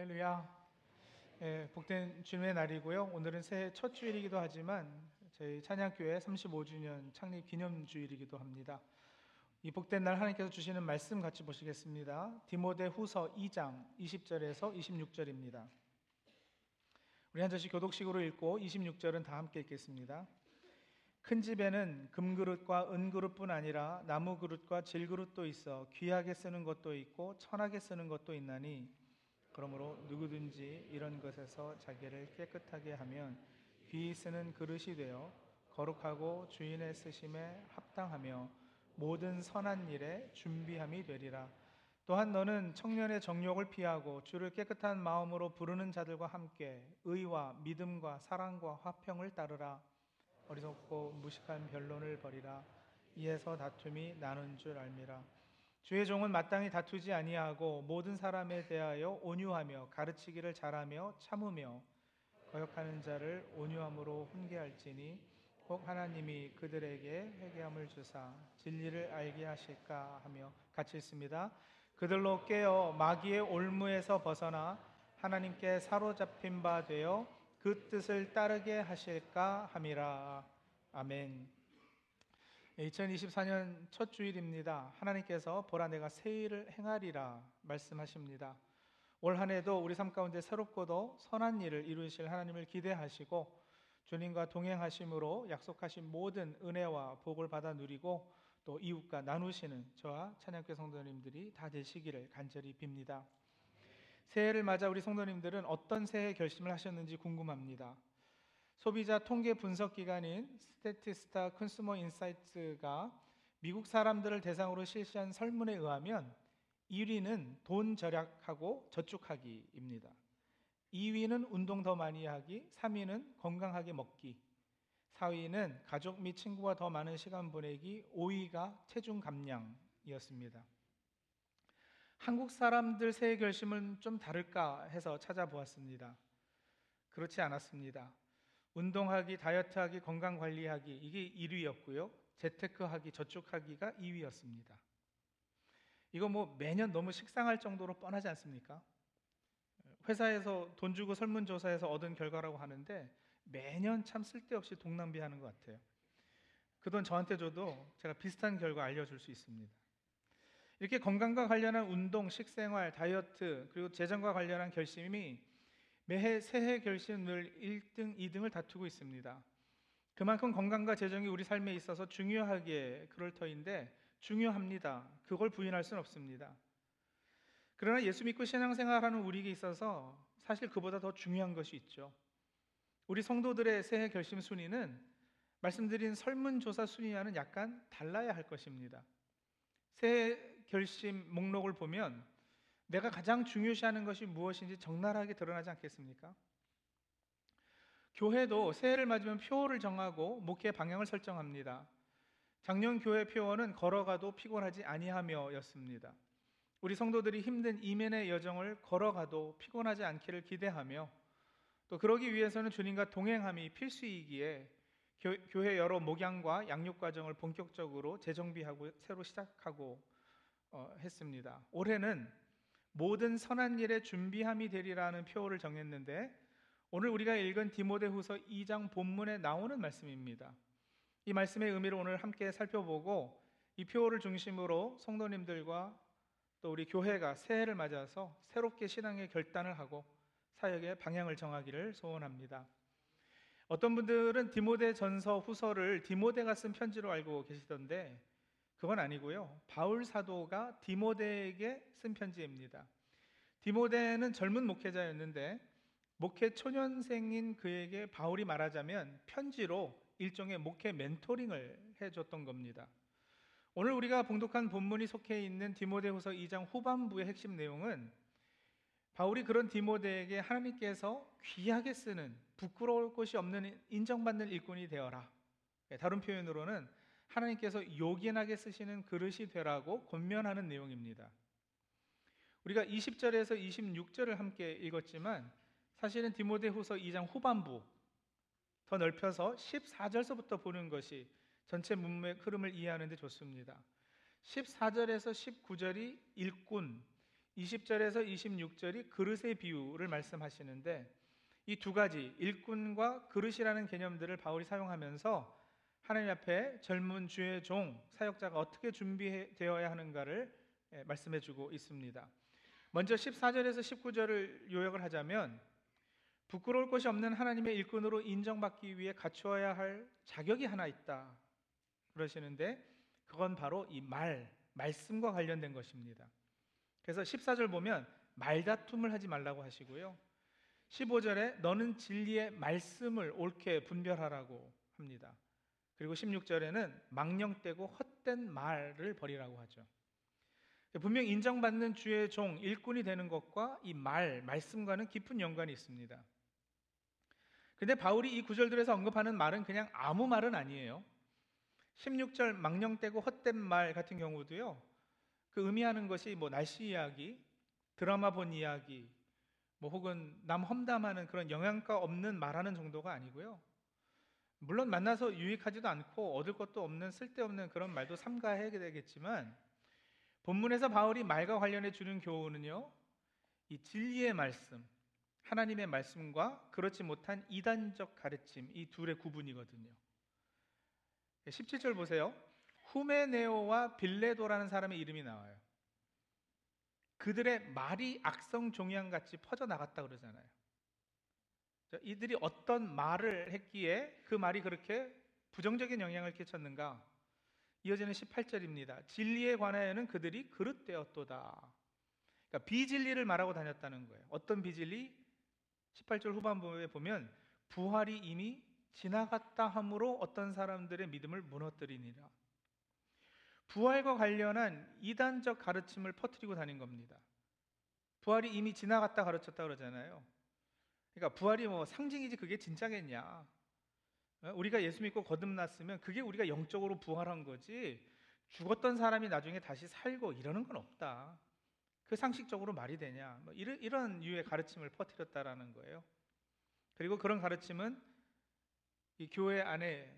할렐루야. 예, 복된 주님의 날이고요. 오늘은 새해 첫 주일이기도 하지만 저희 찬양교회 35주년 창립 기념 주일이기도 합니다. 이 복된 날 하나님께서 주시는 말씀 같이 보시겠습니다. 디모데 후서 2장 20절에서 26절입니다. 우리 한 절씩 교독식으로 읽고 26절은 다 함께 읽겠습니다. 큰 집에는 금그릇과 은그릇뿐 아니라 나무그릇과 질그릇도 있어 귀하게 쓰는 것도 있고 천하게 쓰는 것도 있나니 그러므로 누구든지 이런 것에서 자기를 깨끗하게 하면 귀히 쓰는 그릇이 되어 거룩하고 주인의 쓰심에 합당하며 모든 선한 일에 준비함이 되리라. 또한 너는 청년의 정욕을 피하고 주를 깨끗한 마음으로 부르는 자들과 함께 의와 믿음과 사랑과 화평을 따르라. 어리석고 무식한 변론을 벌이라 이에서 다툼이 나눈 줄 알미라 주의 종은 마땅히 다투지 아니하고 모든 사람에 대하여 온유하며 가르치기를 잘하며 참으며 거역하는 자를 온유함으로 훈계할지니 혹 하나님이 그들에게 회개함을 주사 진리를 알게 하실까 하며 같이 있습니다. 그들로 깨어 마귀의 올무에서 벗어나 하나님께 사로잡힌 바 되어 그 뜻을 따르게 하실까 함이라. 아멘. 2024년 첫 주일입니다. 하나님께서 보라 내가 새 일을 행하리라 말씀하십니다. 올 한해도 우리 삶 가운데 새롭고도 선한 일을 이루실 하나님을 기대하시고 주님과 동행하심으로 약속하신 모든 은혜와 복을 받아 누리고 또 이웃과 나누시는 저와 찬양교 성도님들이 다 되시기를 간절히 빕니다. 새해를 맞아 우리 성도님들은 어떤 새해 결심을 하셨는지 궁금합니다. 소비자 통계 분석 기관인 Statista Consumer Insights가 미국 사람들을 대상으로 실시한 설문에 의하면 1위는 돈 절약하고 저축하기입니다. 2위는 운동 더 많이 하기, 3위는 건강하게 먹기, 4위는 가족 및 친구와 더 많은 시간 보내기, 5위가 체중 감량이었습니다. 한국 사람들 새해 결심은 좀 다를까 해서 찾아보았습니다. 그렇지 않았습니다. 운동하기, 다이어트하기, 건강 관리하기 이게 1위였고요. 재테크하기, 저축하기가 2위였습니다. 이거 뭐 매년 너무 식상할 정도로 뻔하지 않습니까? 회사에서 돈 주고 설문조사에서 얻은 결과라고 하는데 매년 참 쓸데없이 돈 낭비하는 것 같아요. 그 돈 저한테 줘도 제가 비슷한 결과 알려줄 수 있습니다. 이렇게 건강과 관련한 운동, 식생활, 다이어트 그리고 재정과 관련한 결심이 매해 새해 결심 늘 1등, 2등을 다투고 있습니다. 그만큼 건강과 재정이 우리 삶에 있어서 중요하게 그럴 터인데 중요합니다. 그걸 부인할 수는 없습니다. 그러나 예수 믿고 신앙생활하는 우리에게 있어서 사실 그보다 더 중요한 것이 있죠. 우리 성도들의 새해 결심 순위는 말씀드린 설문조사 순위와는 약간 달라야 할 것입니다. 새해 결심 목록을 보면 내가 가장 중요시하는 것이 무엇인지 적나라하게 드러나지 않겠습니까? 교회도 새해를 맞으면 표어를 정하고 목회 방향을 설정합니다. 작년 교회 표어는 걸어가도 피곤하지 아니하며였습니다. 우리 성도들이 힘든 이면의 여정을 걸어가도 피곤하지 않기를 기대하며 또 그러기 위해서는 주님과 동행함이 필수이기에 교, 회 여러 목양과 양육 과정을 본격적으로 재정비하고 새로 시작하고 어, 했습니다. 올해는 모든 선한 일에 준비함이 되리라는 표어를 정했는데 오늘 우리가 읽은 디모데후서 2장 본문에 나오는 말씀입니다. 이 말씀의 의미를 오늘 함께 살펴보고 이 표어를 중심으로 성도님들과 또 우리 교회가 새해를 맞아서 새롭게 신앙의 결단을 하고 사역의 방향을 정하기를 소원합니다. 어떤 분들은 디모데 전서 후서를 디모데가 쓴 편지로 알고 계시던데 그건 아니고요. 바울 사도가 디모데에게 쓴 편지입니다. 디모데는 젊은 목회자였는데 목회 초년생인 그에게 바울이 말하자면 편지로 일종의 목회 멘토링을 해줬던 겁니다. 오늘 우리가 봉독한 본문이 속해 있는 디모데후서 2장 후반부의 핵심 내용은 바울이 그런 디모데에게 하나님께서 귀하게 쓰는 부끄러울 곳이 없는 인정받는 일꾼이 되어라. 다른 표현으로는 하나님께서 요긴하게 쓰시는 그릇이 되라고 권면하는 내용입니다. 우리가 20절에서 26절을 함께 읽었지만 사실은 디모데후서 2장 후반부 더 넓혀서 14절서부터 보는 것이 전체 문맥 흐름을 이해하는 데 좋습니다. 14절에서 19절이 일꾼, 20절에서 26절이 그릇의 비유를 말씀하시는데 이 두 가지 일꾼과 그릇이라는 개념들을 바울이 사용하면서 하나님 앞에 젊은 주의 종 사역자가 어떻게 준비되어야 하는가를 예, 말씀해 주고 있습니다. 먼저 14절에서 19절을 요약을 하자면 부끄러울 것이 없는 하나님의 일꾼으로 인정받기 위해 갖추어야 할 자격이 하나 있다. 그러시는데 그건 바로 이 말, 말씀과 관련된 것입니다. 그래서 14절 보면 말다툼을 하지 말라고 하시고요. 15절에 너는 진리의 말씀을 옳게 분별하라고 합니다. 그리고 16절에는 망령되고 헛된 말을 버리라고 하죠. 분명 인정받는 주의 종, 일꾼이 되는 것과 이 말, 말씀과는 깊은 연관이 있습니다. 근데 바울이 이 구절들에서 언급하는 말은 그냥 아무 말은 아니에요. 16절 망령되고 헛된 말 같은 경우도요. 그 의미하는 것이 뭐 날씨 이야기, 드라마 본 이야기, 뭐 혹은 남 험담하는 그런 영양가 없는 말하는 정도가 아니고요. 물론 만나서 유익하지도 않고 얻을 것도 없는 쓸데없는 그런 말도 삼가해야 되겠지만 본문에서 바울이 말과 관련해 주는 교훈은요. 이 진리의 말씀, 하나님의 말씀과 그렇지 못한 이단적 가르침 이 둘의 구분이거든요. 17절 보세요. 후메네오와 빌레도라는 사람의 이름이 나와요. 그들의 말이 악성 종양같이 퍼져 나갔다 그러잖아요. 이들이 어떤 말을 했기에 그 말이 그렇게 부정적인 영향을 끼쳤는가? 이어지는 18절입니다. 진리에 관하여는 그들이 그릇되었도다. 그러니까 비진리를 말하고 다녔다는 거예요. 어떤 비진리? 18절 후반부에 보면 부활이 이미 지나갔다 함으로 어떤 사람들의 믿음을 무너뜨리니라. 부활과 관련한 이단적 가르침을 퍼뜨리고 다닌 겁니다. 부활이 이미 지나갔다 가르쳤다 그러잖아요. 그러니까 부활이 뭐 상징이지 그게 진짜겠냐? 어? 우리가 예수 믿고 거듭났으면 그게 우리가 영적으로 부활한 거지 죽었던 사람이 나중에 다시 살고 이러는 건 없다. 그 상식적으로 말이 되냐? 뭐 이런, 이런 유의 가르침을 퍼뜨렸다라는 거예요. 그리고 그런 가르침은 이 교회 안에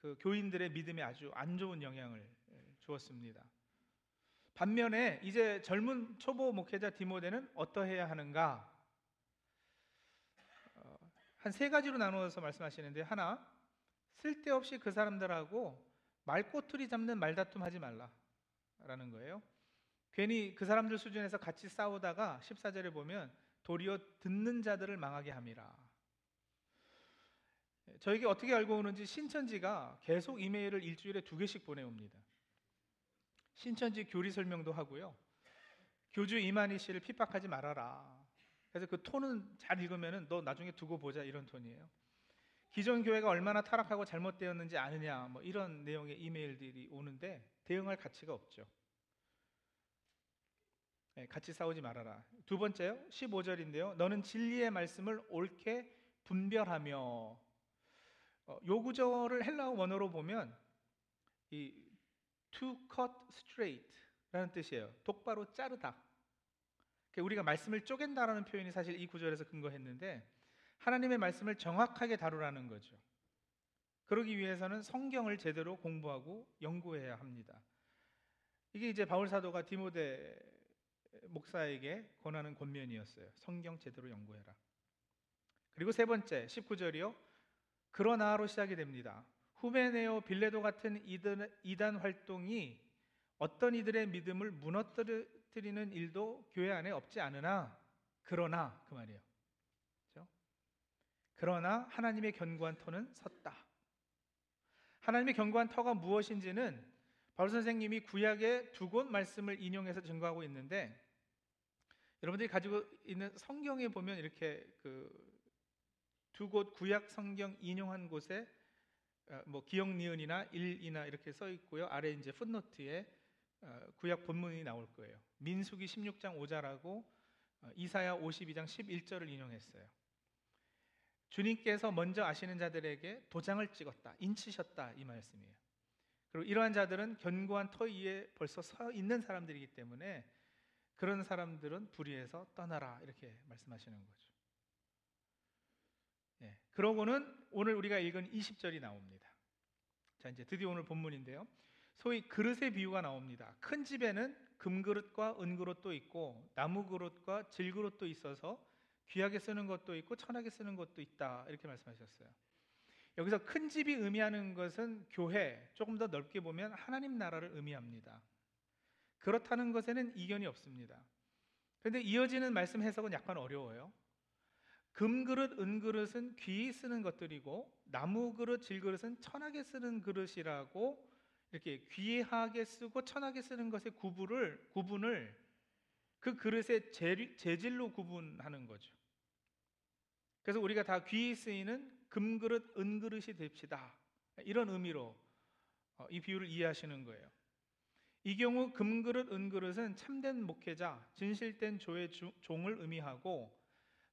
그 교인들의 믿음에 아주 안 좋은 영향을 주었습니다. 반면에 이제 젊은 초보 목회자 디모데는 어떠해야 하는가? 한 세 가지로 나누어서 말씀하시는데 하나 쓸데없이 그 사람들하고 말꼬투리 잡는 말다툼 하지 말라라는 거예요. 괜히 그 사람들 수준에서 같이 싸우다가 14절에 보면 도리어 듣는 자들을 망하게 함이라. 저에게 어떻게 알고 오는지 신천지가 계속 이메일을 일주일에 두 개씩 보내옵니다. 신천지 교리 설명도 하고요. 교주 이만희 씨를 핍박하지 말아라. 그래서 그 톤은 잘 읽으면은 너 나중에 두고 보자 이런 톤이에요. 기존 교회가 얼마나 타락하고 잘못되었는지 아느냐 뭐 이런 내용의 이메일들이 오는데 대응할 가치가 없죠. 네, 같이 싸우지 말아라. 두 번째요. 15절인데요. 너는 진리의 말씀을 옳게 분별하며 어, 요 구절을 헬라어 원어로 보면 이 to cut straight라는 뜻이에요. 똑바로 자르다. 우리가 말씀을 쪼갠다라는 표현이 사실 이 구절에서 근거했는데 하나님의 말씀을 정확하게 다루라는 거죠. 그러기 위해서는 성경을 제대로 공부하고 연구해야 합니다. 이게 이제 바울 사도가 디모데 목사에게 권하는 권면이었어요. 성경 제대로 연구해라. 그리고 세 번째 19절이요. 그러나로 시작이 됩니다. 후메네오 빌레도 같은 이단 활동이 어떤 이들의 믿음을 무너뜨려 터뜨리는 일도 교회 안에 없지 않으나 그러나 그 말이에요. 그렇죠? 그러나 하나님의 견고한 터는 섰다. 하나님의 견고한 터가 무엇인지는 바울 선생님이 구약의 두 곳 말씀을 인용해서 증거하고 있는데 여러분들이 가지고 있는 성경에 보면 이렇게 그 두 곳 구약 성경 인용한 곳에 어, 뭐 기억 니은이나 일이나 이렇게 써 있고요. 아래 이제 풋노트에 어, 구약 본문이 나올 거예요. 민수기 16장 5절하고 어, 이사야 52장 11절을 인용했어요. 주님께서 먼저 아시는 자들에게 도장을 찍었다, 인치셨다 이 말씀이에요. 그리고 이러한 자들은 견고한 터 위에 벌써 서 있는 사람들이기 때문에 그런 사람들은 불의에서 떠나라 이렇게 말씀하시는 거죠. 예, 그러고는 오늘 우리가 읽은 20절이 나옵니다. 자 이제 드디어 오늘 본문인데요. 소위 그릇의 비유가 나옵니다. 큰 집에는 금그릇과 은그릇도 있고 나무 그릇과 질그릇도 있어서 귀하게 쓰는 것도 있고 천하게 쓰는 것도 있다. 이렇게 말씀하셨어요. 여기서 큰 집이 의미하는 것은 교회, 조금 더 넓게 보면 하나님 나라를 의미합니다. 그렇다는 것에는 이견이 없습니다. 그런데 이어지는 말씀 해석은 약간 어려워요. 금그릇, 은그릇은 귀히 쓰는 것들이고 나무그릇, 질그릇은 천하게 쓰는 그릇이라고 이렇게 귀하게 쓰고 천하게 쓰는 것의 구분을 구분을 그 그릇의 재질로 구분하는 거죠. 그래서 우리가 다 귀히 쓰이는 금그릇, 은그릇이 됩시다. 이런 의미로 어, 이 비유를 이해하시는 거예요. 이 경우 금그릇, 은그릇은 참된 목회자, 진실된 조의 종을 의미하고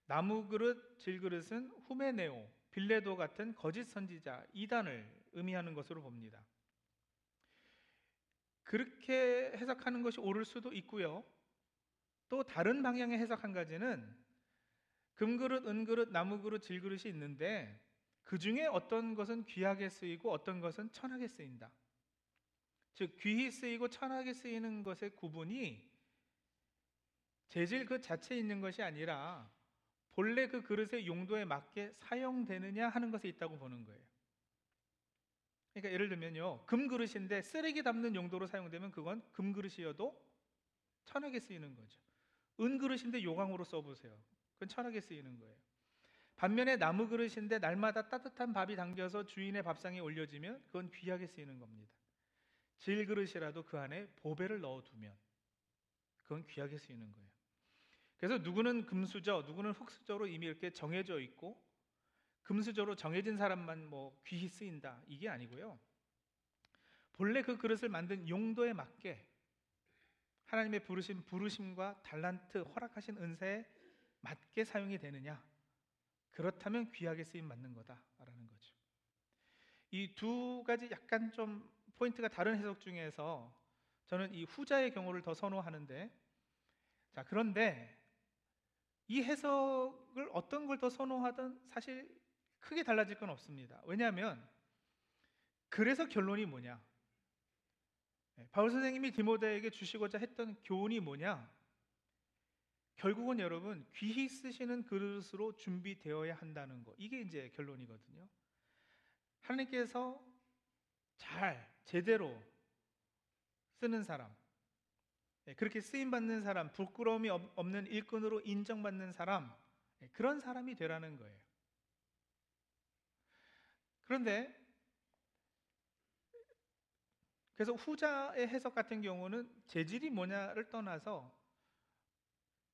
나무그릇, 질그릇은 후메네오, 빌레도 같은 거짓 선지자, 이단을 의미하는 것으로 봅니다. 그렇게 해석하는 것이 옳을 수도 있고요. 또 다른 방향의 해석 한 가지는 금그릇, 은그릇, 나무그릇, 질그릇이 있는데 그 중에 어떤 것은 귀하게 쓰이고 어떤 것은 천하게 쓰인다. 즉 귀히 쓰이고 천하게 쓰이는 것의 구분이 재질 그 자체에 있는 것이 아니라 본래 그 그릇의 용도에 맞게 사용되느냐 하는 것에 있다고 보는 거예요. 그러니까 예를 들면요. 금그릇인데 쓰레기 담는 용도로 사용되면 그건 금그릇이어도 천하게 쓰이는 거죠. 은그릇인데 요강으로 써보세요. 그건 천하게 쓰이는 거예요. 반면에 나무 그릇인데 날마다 따뜻한 밥이 담겨서 주인의 밥상에 올려지면 그건 귀하게 쓰이는 겁니다. 질 그릇이라도 그 안에 보배를 넣어두면 그건 귀하게 쓰이는 거예요. 그래서 누구는 금수저, 누구는 흙수저로 이미 이렇게 정해져 있고 금수저로 정해진 사람만 뭐 귀히 쓰인다 이게 아니고요. 본래 그 그릇을 만든 용도에 맞게 하나님의 부르심 부르심과 달란트 허락하신 은사에 맞게 사용이 되느냐 그렇다면 귀하게 쓰임 맞는 거다라는 거죠. 이 두 가지 약간 좀 포인트가 다른 해석 중에서 저는 이 후자의 경우를 더 선호하는데 자 그런데 이 해석을 어떤 걸 더 선호하든 사실 크게 달라질 건 없습니다. 왜냐하면 그래서 결론이 뭐냐? 네, 바울 선생님이 디모데에게 주시고자 했던 교훈이 뭐냐? 결국은 여러분 귀히 쓰시는 그릇으로 준비되어야 한다는 거. 이게 이제 결론이거든요. 하나님께서 잘 제대로 쓰는 사람, 네, 그렇게 쓰임 받는 사람, 부끄러움이 없는 일꾼으로 인정받는 사람, 네, 그런 사람이 되라는 거예요. 그런데 그래서 후자의 해석 같은 경우는 재질이 뭐냐를 떠나서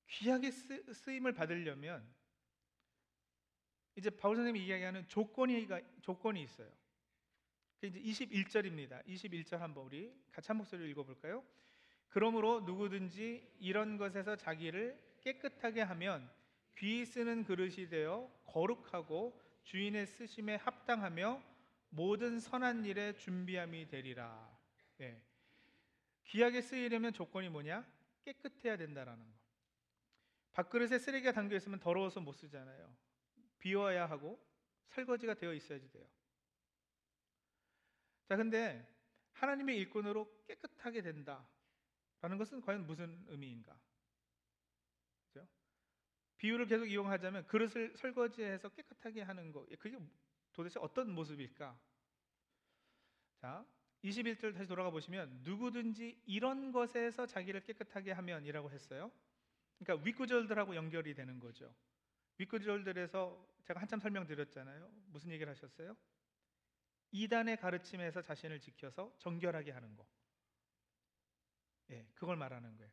귀하게 쓰, 임을 받으려면 이제 바울 선생님이 이야기하는 조건이 조건이 있어요. 이제 21절입니다. 21절 한번 우리 같이 한 목소리로 읽어볼까요? 그러므로 누구든지 이런 것에서 자기를 깨끗하게 하면 귀 쓰는 그릇이 되어 거룩하고 주인의 쓰심에 합당하며 모든 선한 일에 준비함이 되리라. 네. 귀하게 쓰이려면 조건이 뭐냐? 깨끗해야 된다라는 거. 밥그릇에 쓰레기가 담겨 있으면 더러워서 못 쓰잖아요. 비워야 하고 설거지가 되어 있어야지 돼요. 자, 근데 하나님의 일꾼으로 깨끗하게 된다라는 것은 과연 무슨 의미인가? 비유를 계속 이용하자면 그릇을 설거지해서 깨끗하게 하는 거, 그게 도대체 어떤 모습일까? 자, 21절 다시 돌아가 보시면 누구든지 이런 것에서 자기를 깨끗하게 하면이라고 했어요. 그러니까 윗구절들하고 연결이 되는 거죠. 윗구절들에서 제가 한참 설명드렸잖아요. 무슨 얘기를 하셨어요? 이단의 가르침에서 자신을 지켜서 정결하게 하는 거. 예, 그걸 말하는 거예요.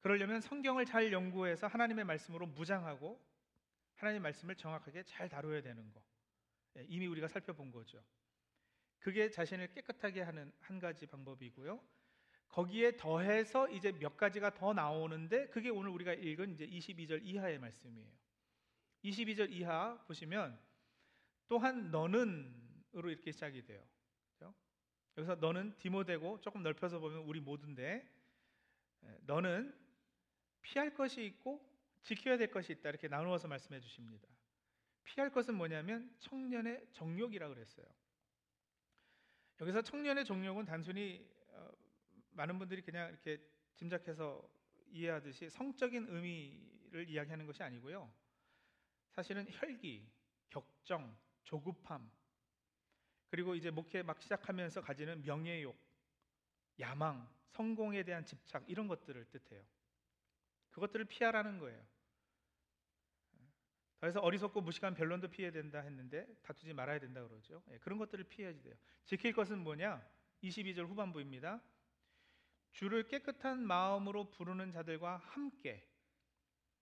그러려면 성경을 잘 연구해서 하나님의 말씀으로 무장하고 하나님의 말씀을 정확하게 잘 다뤄야 되는 거. 예, 이미 우리가 살펴본 거죠. 그게 자신을 깨끗하게 하는 한 가지 방법이고요. 거기에 더해서 이제 몇 가지가 더 나오는데 그게 오늘 우리가 읽은 이제 22절 이하의 말씀이에요. 22절 이하 보시면 또한 너는으로 이렇게 시작이 돼요. 그렇죠? 여기서 너는 디모데고 조금 넓혀서 보면 우리 모두인데 예, 너는 피할 것이 있고 지켜야 될 것이 있다 이렇게 나누어서 말씀해 주십니다. 피할 것은 뭐냐면 청년의 정욕이라 그랬어요. 여기서 청년의 종력은 단순히 어, 많은 분들이 그냥 이렇게 짐작해서 이해하듯이 성적인 의미를 이야기하는 것이 아니고요. 사실은 혈기, 격정, 조급함, 그리고 이제 목회 막 시작하면서 가지는 명예욕, 야망, 성공에 대한 집착 이런 것들을 뜻해요. 그것들을 피하라는 거예요. 그래서 어리석고 무식한 변론도 피해야 된다 했는데 다투지 말아야 된다 그러죠. 예, 그런 것들을 피해야지 돼요. 지킬 것은 뭐냐? 22절 후반부입니다. 주를 깨끗한 마음으로 부르는 자들과 함께.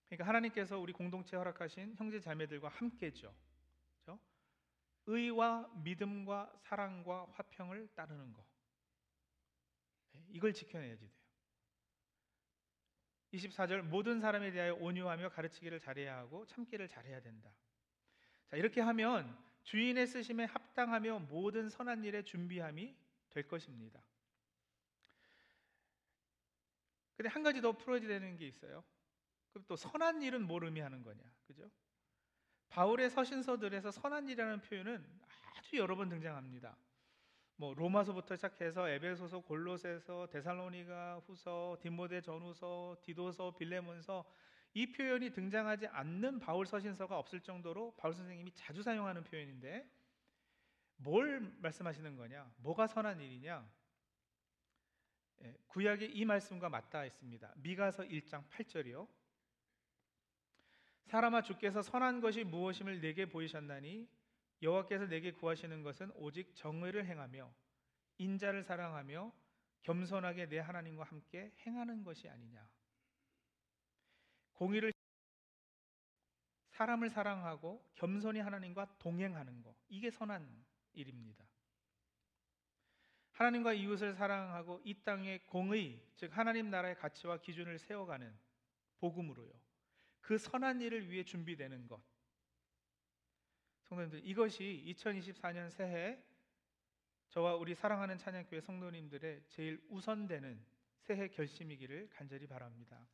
그러니까 하나님께서 우리 공동체 허락하신 형제 자매들과 함께죠. 그렇죠? 의와 믿음과 사랑과 화평을 따르는 거. 예, 이걸 지켜내야지 돼요. 24절 모든 사람에 대하여 온유하며 가르치기를 잘해야 하고 참기를 잘해야 된다. 자, 이렇게 하면 주인의 쓰심에 합당하며 모든 선한 일에 준비함이 될 것입니다. 근데 한 가지 더 풀어야 되는 게 있어요. 그럼 또 선한 일은 뭘 의미하는 거냐? 그죠? 바울의 서신서들에서 선한 일이라는 표현은 아주 여러 번 등장합니다. 뭐 로마서부터 시작해서 에베소서, 골로새서, 데살로니가 후서, 디모데 전후서, 디도서, 빌레몬서 이 표현이 등장하지 않는 바울 서신서가 없을 정도로 바울 선생님이 자주 사용하는 표현인데 뭘 말씀하시는 거냐? 뭐가 선한 일이냐? 예, 구약의 이 말씀과 맞닿아 있습니다. 미가서 1장 8절이요. 사람아 주께서 선한 것이 무엇임을 내게 보이셨나니 여호와께서 내게 구하시는 것은 오직 정의를 행하며 인자를 사랑하며 겸손하게 내 하나님과 함께 행하는 것이 아니냐. 공의를 사람을 사랑하고 겸손히 하나님과 동행하는 것. 이게 선한 일입니다. 하나님과 이웃을 사랑하고 이 땅의 공의, 즉 하나님 나라의 가치와 기준을 세워가는 복음으로요. 그 선한 일을 위해 준비되는 것. 성도님들 이것이 2024년 새해 저와 우리 사랑하는 찬양교회 성도님들의 제일 우선되는 새해 결심이기를 간절히 바랍니다.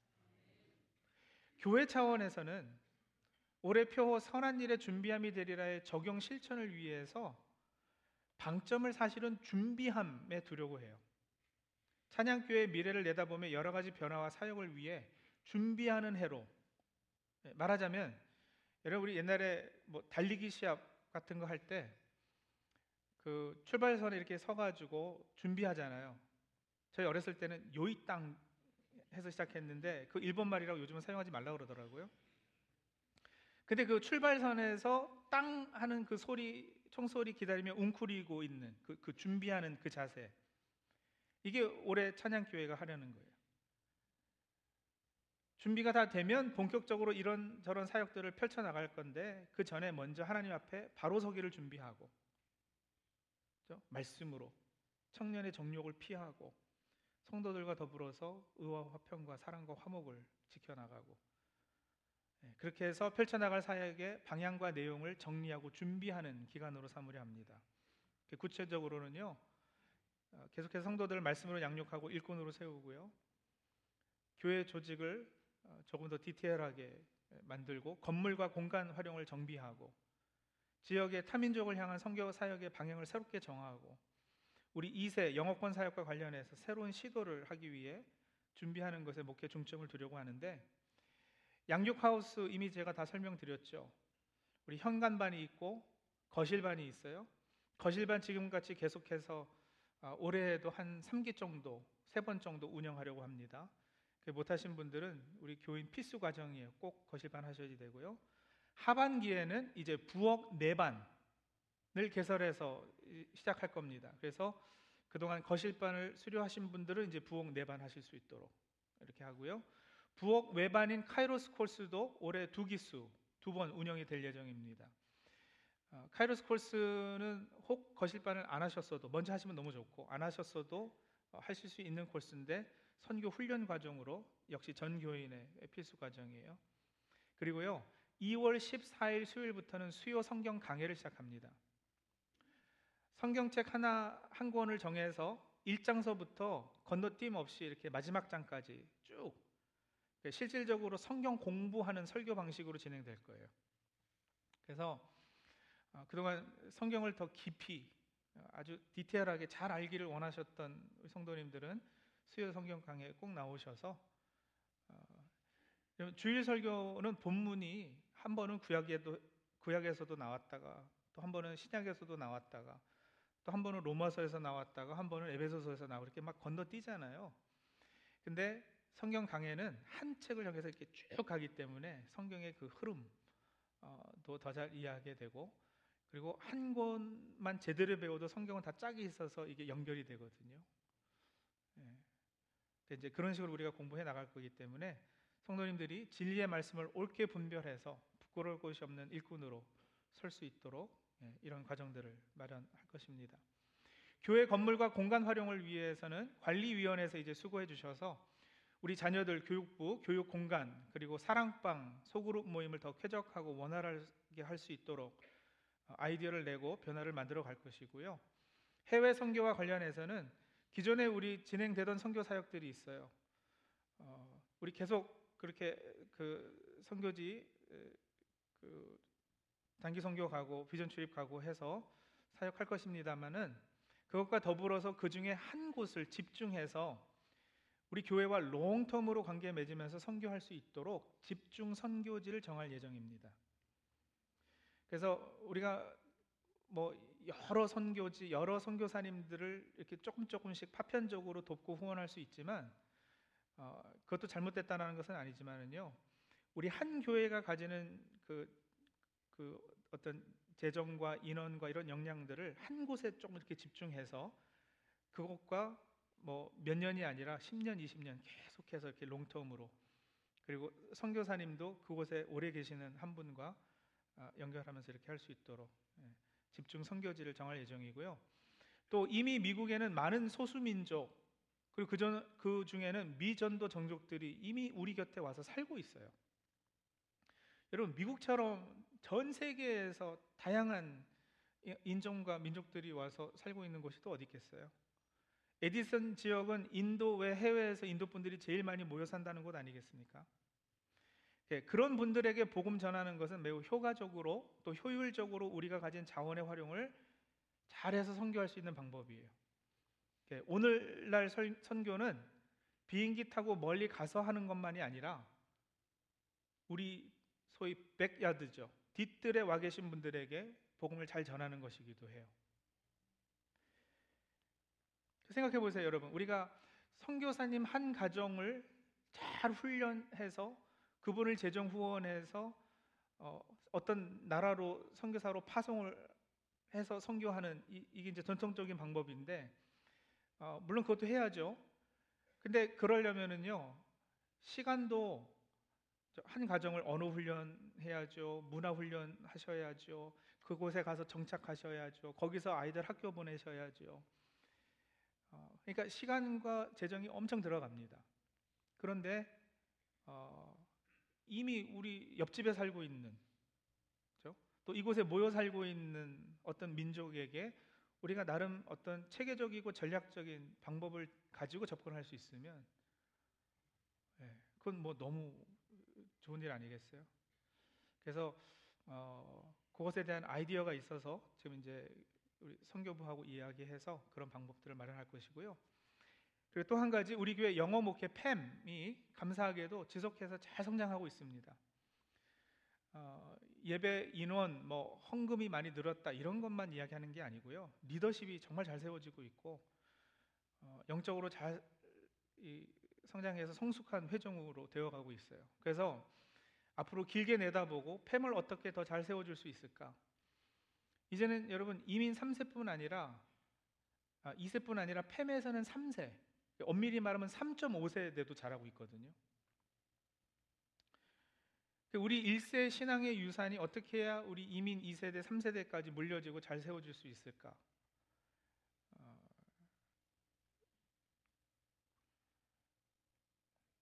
교회 차원에서는 올해 표호 선한 일의 준비함이 되리라의 적용 실천을 위해서 방점을 사실은 준비함에 두려고 해요. 찬양교회의 미래를 내다보며 여러 가지 변화와 사역을 위해 준비하는 해로 말하자면 여러분 우리 옛날에 뭐 달리기 시합 같은 거 할 때 그 출발선에 이렇게 서가지고 준비하잖아요. 저희 어렸을 때는 요이 땅 해서 시작했는데 그 일본 말이라고 요즘은 사용하지 말라 그러더라고요. 근데 그 출발선에서 땅 하는 그 소리 총소리 기다리며 웅크리고 있는 그, 그 준비하는 그 자세 이게 올해 찬양교회가 하려는 거예요. 준비가 다 되면 본격적으로 이런 저런 사역들을 펼쳐 나갈 건데 그 전에 먼저 하나님 앞에 바로 서기를 준비하고 그렇죠? 말씀으로 청년의 정욕을 피하고 성도들과 더불어서 의와 화평과 사랑과 화목을 지켜나가고 예, 그렇게 해서 펼쳐나갈 사역의 방향과 내용을 정리하고 준비하는 기간으로 삼으려 합니다. 구체적으로는요, 어, 계속해서 성도들을 말씀으로 양육하고 일꾼으로 세우고요, 교회 조직을 어, 조금 더 디테일하게 만들고 건물과 공간 활용을 정비하고 지역의 타민족을 향한 성교 사역의 방향을 새롭게 정하고 우리 2세 영어권 사역과 관련해서 새로운 시도를 하기 위해 준비하는 것에 목회 중점을 두려고 하는데 양육하우스 이미 제가 다 설명드렸죠. 우리 현관반이 있고 거실반이 있어요. 거실반 지금같이 계속해서 아, 올해에도 한 3기 정도, 3번 정도 운영하려고 합니다. 못하신 분들은 우리 교인 필수 과정이에요. 꼭 거실반 하셔야 되고요. 하반기에는 이제 부엌 내반을 개설해서 시작할 겁니다. 그래서 그동안 거실반을 수료하신 분들은 이제 부엌 내반 하실 수 있도록 이렇게 하고요. 부엌 외반인 카이로스 콜스도 올해 두 기수 두 번 운영이 될 예정입니다. 어, 카이로스 콜스는 혹 거실반을 안 하셨어도 먼저 하시면 너무 좋고 안 하셨어도 어, 하실 수 있는 콜스인데 선교 훈련 과정으로 역시 전 교인의 필수 과정이에요. 그리고요. 2월 14일 수요일부터는 수요 성경 강해를 시작합니다. 성경책 하나 한 권을 정해서 1장서부터 건너뛰임 없이 이렇게 마지막 장까지 쭉 실질적으로 성경 공부하는 설교 방식으로 진행될 거예요. 그래서 어, 그동안 성경을 더 깊이 어, 아주 디테일하게 잘 알기를 원하셨던 성도님들은 수요 성경 강의에 꼭 나오셔서 어, 주일 설교는 본문이 한 번은 구약에도 구약에서도 나왔다가 또 한 번은 신약에서도 나왔다가 또 한 번은 로마서에서 나왔다가 한 번은 에베소서에서 나오고 이렇게 막 건너뛰잖아요. 근데 성경 강해는 한 책을 향해서 이렇게 쭉 가기 때문에 성경의 그 흐름도 어, 더잘 이해하게 되고 그리고 한 권만 제대로 배워도 성경은 다 짝이 있어서 이게 연결이 되거든요. 예. 이제 그런 식으로 우리가 공부해 나갈 거기 때문에 성도님들이 진리의 말씀을 옳게 분별해서 부끄러울 곳이 없는 일꾼으로 설 수 있도록 예, 이런 과정들을 마련할 것입니다. 교회 건물과 공간 활용을 위해서는 관리위원회에서 이제 수고해 주셔서 우리 자녀들 교육부, 교육 공간 그리고 사랑방 소그룹 모임을 더 쾌적하고 원활하게 할 수 있도록 아이디어를 내고 변화를 만들어 갈 것이고요. 해외 선교와 관련해서는 기존에 우리 진행되던 선교 사역들이 있어요. 어, 우리 계속 그렇게 그 선교지 그 단기 선교 가고 비전 출입 가고 해서 사역할 것입니다만은 그것과 더불어서 그 중에 한 곳을 집중해서 우리 교회와 롱텀으로 관계 맺으면서 선교할 수 있도록 집중 선교지를 정할 예정입니다. 그래서 우리가 뭐 여러 선교지, 여러 선교사님들을 이렇게 조금 조금씩 파편적으로 돕고 후원할 수 있지만 어, 그것도 잘못됐다는 것은 아니지만은요. 우리 한 교회가 가지는 그, 그 어떤 재정과 인원과 이런 역량들을 한 곳에 조금 이렇게 집중해서 그것과 뭐 몇 년이 아니라 10년, 20년 계속해서 이렇게 롱텀으로 그리고 선교사님도 그곳에 오래 계시는 한 분과 아, 연결하면서 이렇게 할 수 있도록 예, 집중 선교지를 정할 예정이고요. 또 이미 미국에는 많은 소수 민족 그리고 그전 그 중에는 미전도 정족들이 이미 우리 곁에 와서 살고 있어요. 여러분 미국처럼 전 세계에서 다양한 인종과 민족들이 와서 살고 있는 곳이 또 어디 있겠어요? 에디슨 지역은 인도 외 해외에서 인도 분들이 제일 많이 모여 산다는 곳 아니겠습니까? 예, 그런 분들에게 복음 전하는 것은 매우 효과적으로 또 효율적으로 우리가 가진 자원의 활용을 잘해서 선교할 수 있는 방법이에요. 예, 오늘날 선교는 비행기 타고 멀리 가서 하는 것만이 아니라 우리 소위 백야드죠. 뒷뜰에 와 계신 분들에게 복음을 잘 전하는 것이기도 해요. 생각해 보세요, 여러분. 우리가 선교사님 한 가정을 잘 훈련해서 그분을 재정 후원해서 어, 떤 나라로 선교사로 파송을 해서 선교하는 이, 게 이제 전통적인 방법인데 어, 물론 그것도 해야죠. 근데 그러려면은요 시간도 한 가정을 언어 훈련해야죠, 문화 훈련 하셔야죠, 그곳에 가서 정착하셔야죠, 거기서 아이들 학교 보내셔야죠. 어, 그러니까 시간과 재정이 엄청 들어갑니다. 그런데 어, 이미 우리 옆집에 살고 있는 그렇죠? 또 이곳에 모여 살고 있는 어떤 민족에게 우리가 나름 어떤 체계적이고 전략적인 방법을 가지고 접근할 수 있으면 네, 그건 뭐 너무 좋은 일 아니겠어요? 그래서 어, 그것에 대한 아이디어가 있어서 지금 이제 우리 선교부하고 이야기해서 그런 방법들을 마련할 것이고요. 그리고 또 한 가지 우리 교회 영어 목회 팸이 감사하게도 지속해서 잘 성장하고 있습니다. 어, 예배 인원, 뭐 헌금이 많이 늘었다 이런 것만 이야기하는 게 아니고요. 리더십이 정말 잘 세워지고 있고 어, 영적으로 잘 성장해서 성숙한 회종으로 되어가고 있어요. 그래서 앞으로 길게 내다보고 팸을 어떻게 더 잘 세워줄 수 있을까? 이제는 여러분 이민 3세뿐 아니라 아, 2세뿐 아니라 팸에서는 3세 엄밀히 말하면 3.5세대도 잘하고 있거든요. 그 우리 1세 신앙의 유산이 어떻게 해야 우리 이민 2세대, 3세대까지 물려지고 잘 세워질 수 있을까? 어,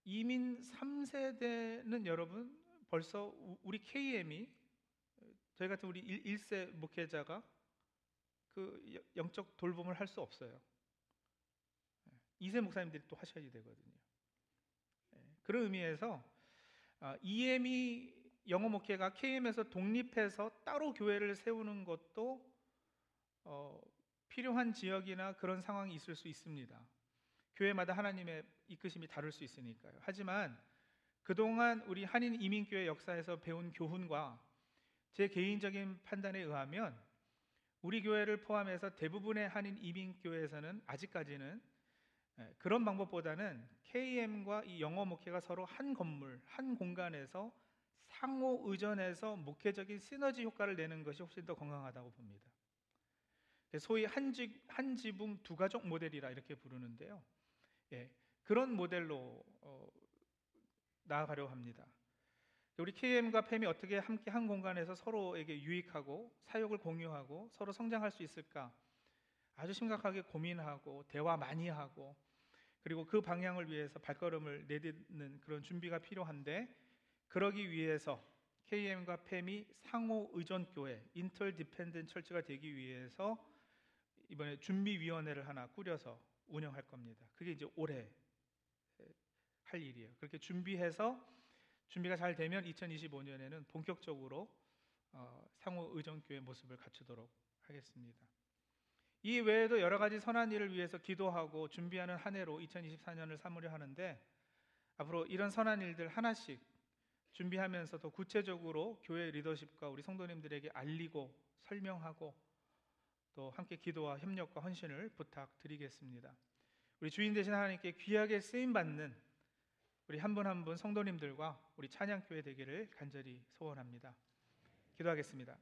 이민 3세대는 여러분 벌써 우리 KM이 저희 같은 우리 1세 목회자가 그 영적 돌봄을 할 수 없어요. 이세 목사님들이 또 하셔야 되거든요. 예, 그런 의미에서 EM이 아, 영어 목회가 KM에서 독립해서 따로 교회를 세우는 것도 어, 필요한 지역이나 그런 상황이 있을 수 있습니다. 교회마다 하나님의 이끄심이 다를 수 있으니까요. 하지만 그동안 우리 한인 이민교회 역사에서 배운 교훈과 제 개인적인 판단에 의하면 우리 교회를 포함해서 대부분의 한인 이민교회에서는 아직까지는 예, 그런 방법보다는 KM과 이 영어 목회가 서로 한 건물, 한 공간에서 상호 의존해서 목회적인 시너지 효과를 내는 것이 훨씬 더 건강하다고 봅니다. 소위 한, 지, 한 지붕 두 가족 모델이라 이렇게 부르는데요. 예, 그런 모델로 어, 나아가려고 합니다. 우리 KM과 팸이 어떻게 함께 한 공간에서 서로에게 유익하고 사역을 공유하고 서로 성장할 수 있을까? 아주 심각하게 고민하고 대화 많이 하고 그리고 그 방향을 위해서 발걸음을 내딛는 그런 준비가 필요한데 그러기 위해서 KM과 팸이 상호 의존 교회 인터디펜던트 철치가 되기 위해서 이번에 준비 위원회를 하나 꾸려서 운영할 겁니다. 그게 이제 올해 할 일이에요. 그렇게 준비해서 준비가 잘 되면 2025년에는 본격적으로 어, 상호 의존 교회 모습을 갖추도록 하겠습니다. 이 외에도 여러 가지 선한 일을 위해서 기도하고 준비하는 한 해로 2024년을 삼으려 하는데 앞으로 이런 선한 일들 하나씩 준비하면서 더 구체적으로 교회 리더십과 우리 성도님들에게 알리고 설명하고 또 함께 기도와 협력과 헌신을 부탁드리겠습니다. 우리 주인 되신 하나님께 귀하게 쓰임 받는 우리 한 분 한 분 성도님들과 우리 찬양교회 되기를 간절히 소원합니다. 기도하겠습니다.